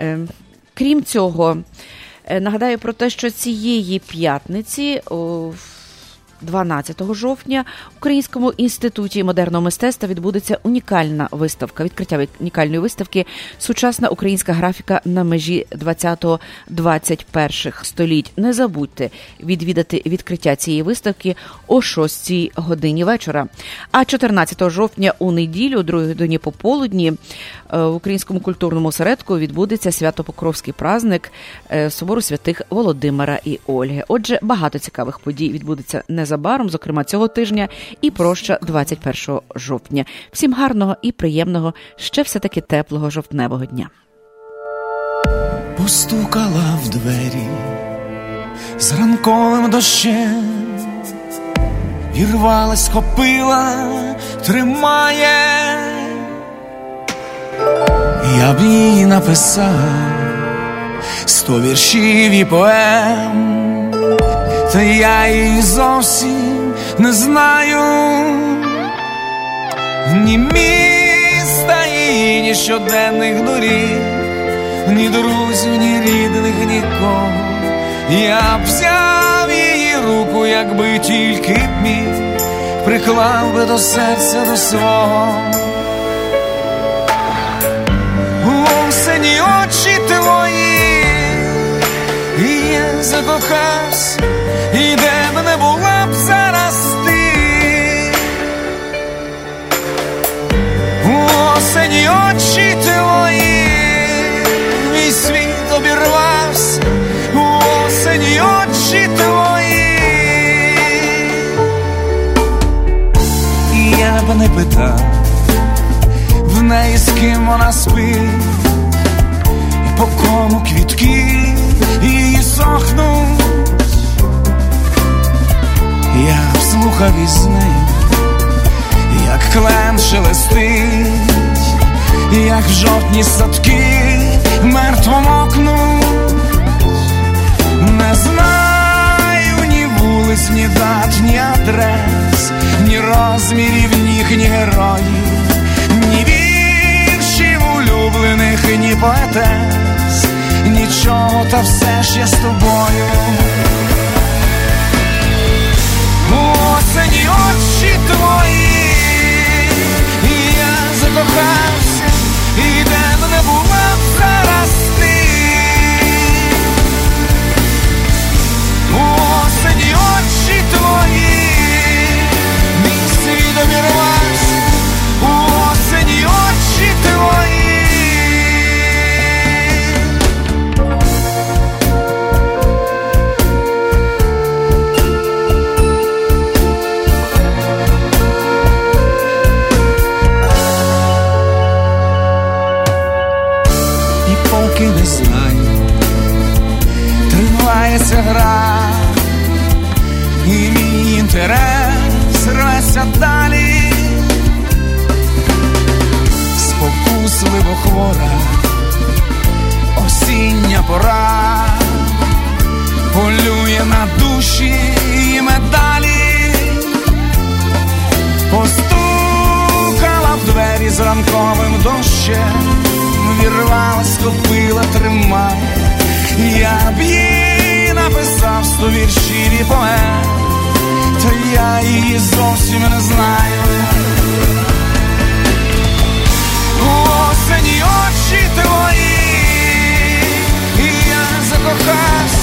Е, крім цього, е, нагадаю про те, що цієї п'ятниці. О, 12 жовтня в Українському інституті модерного мистецтва відбудеться унікальна виставка, відкриття унікальної виставки Сучасна українська графіка на межі 20-21 століть. Не забудьте відвідати відкриття цієї виставки о 6 годині вечора. А 14 жовтня у неділю, 2 годині пополудні, в Українському культурному осередку відбудеться Свято-Покровський праздник е, Собору святих Володимира і Ольги. Отже, багато цікавих подій відбудеться незабаром, зокрема цього тижня, і проща 21 жовтня. Всім гарного і приємного, ще все таки теплого жовтневого дня. Постукала в двері з ранковим дощем, вірвалась, копила, тримає, я б їй написав сто віршів і поем, та я її зовсім не знаю, ні міста її, ні щоденних доріг, ні друзів, ні рідних, нікого. Я б взяв її руку, якби тільки б міг, приклав би до серця до свого. Осені очі твої, і я закохався, і де б не була б зараз ти. Осені очі твої, мій світ обірвався, осені очі твої. Я б не питав в неї з ким вона спить, по кому квітки її сохнуть. Я слухав із нею, як клен шелестить, як в жовтні садки мертво мокнуть. Не знаю ні вулиць, ні дат, ні адрес, ні розмірів, ні, ні героїв, ні віршів улюблених, ні поетес, нічого, та все ж я з тобою. Осені очі твої, і я закохався, тривається гра, і мій інтерес рветься далі, спокусливо хвора, осіння пора, полює на душі і медалі, постукала в двері з ранковим дощем, вірвалась, копила, тримає, я б їй написав сто віршів і поем, то я її зовсім не знаю. Осені очі твої, і я закохався,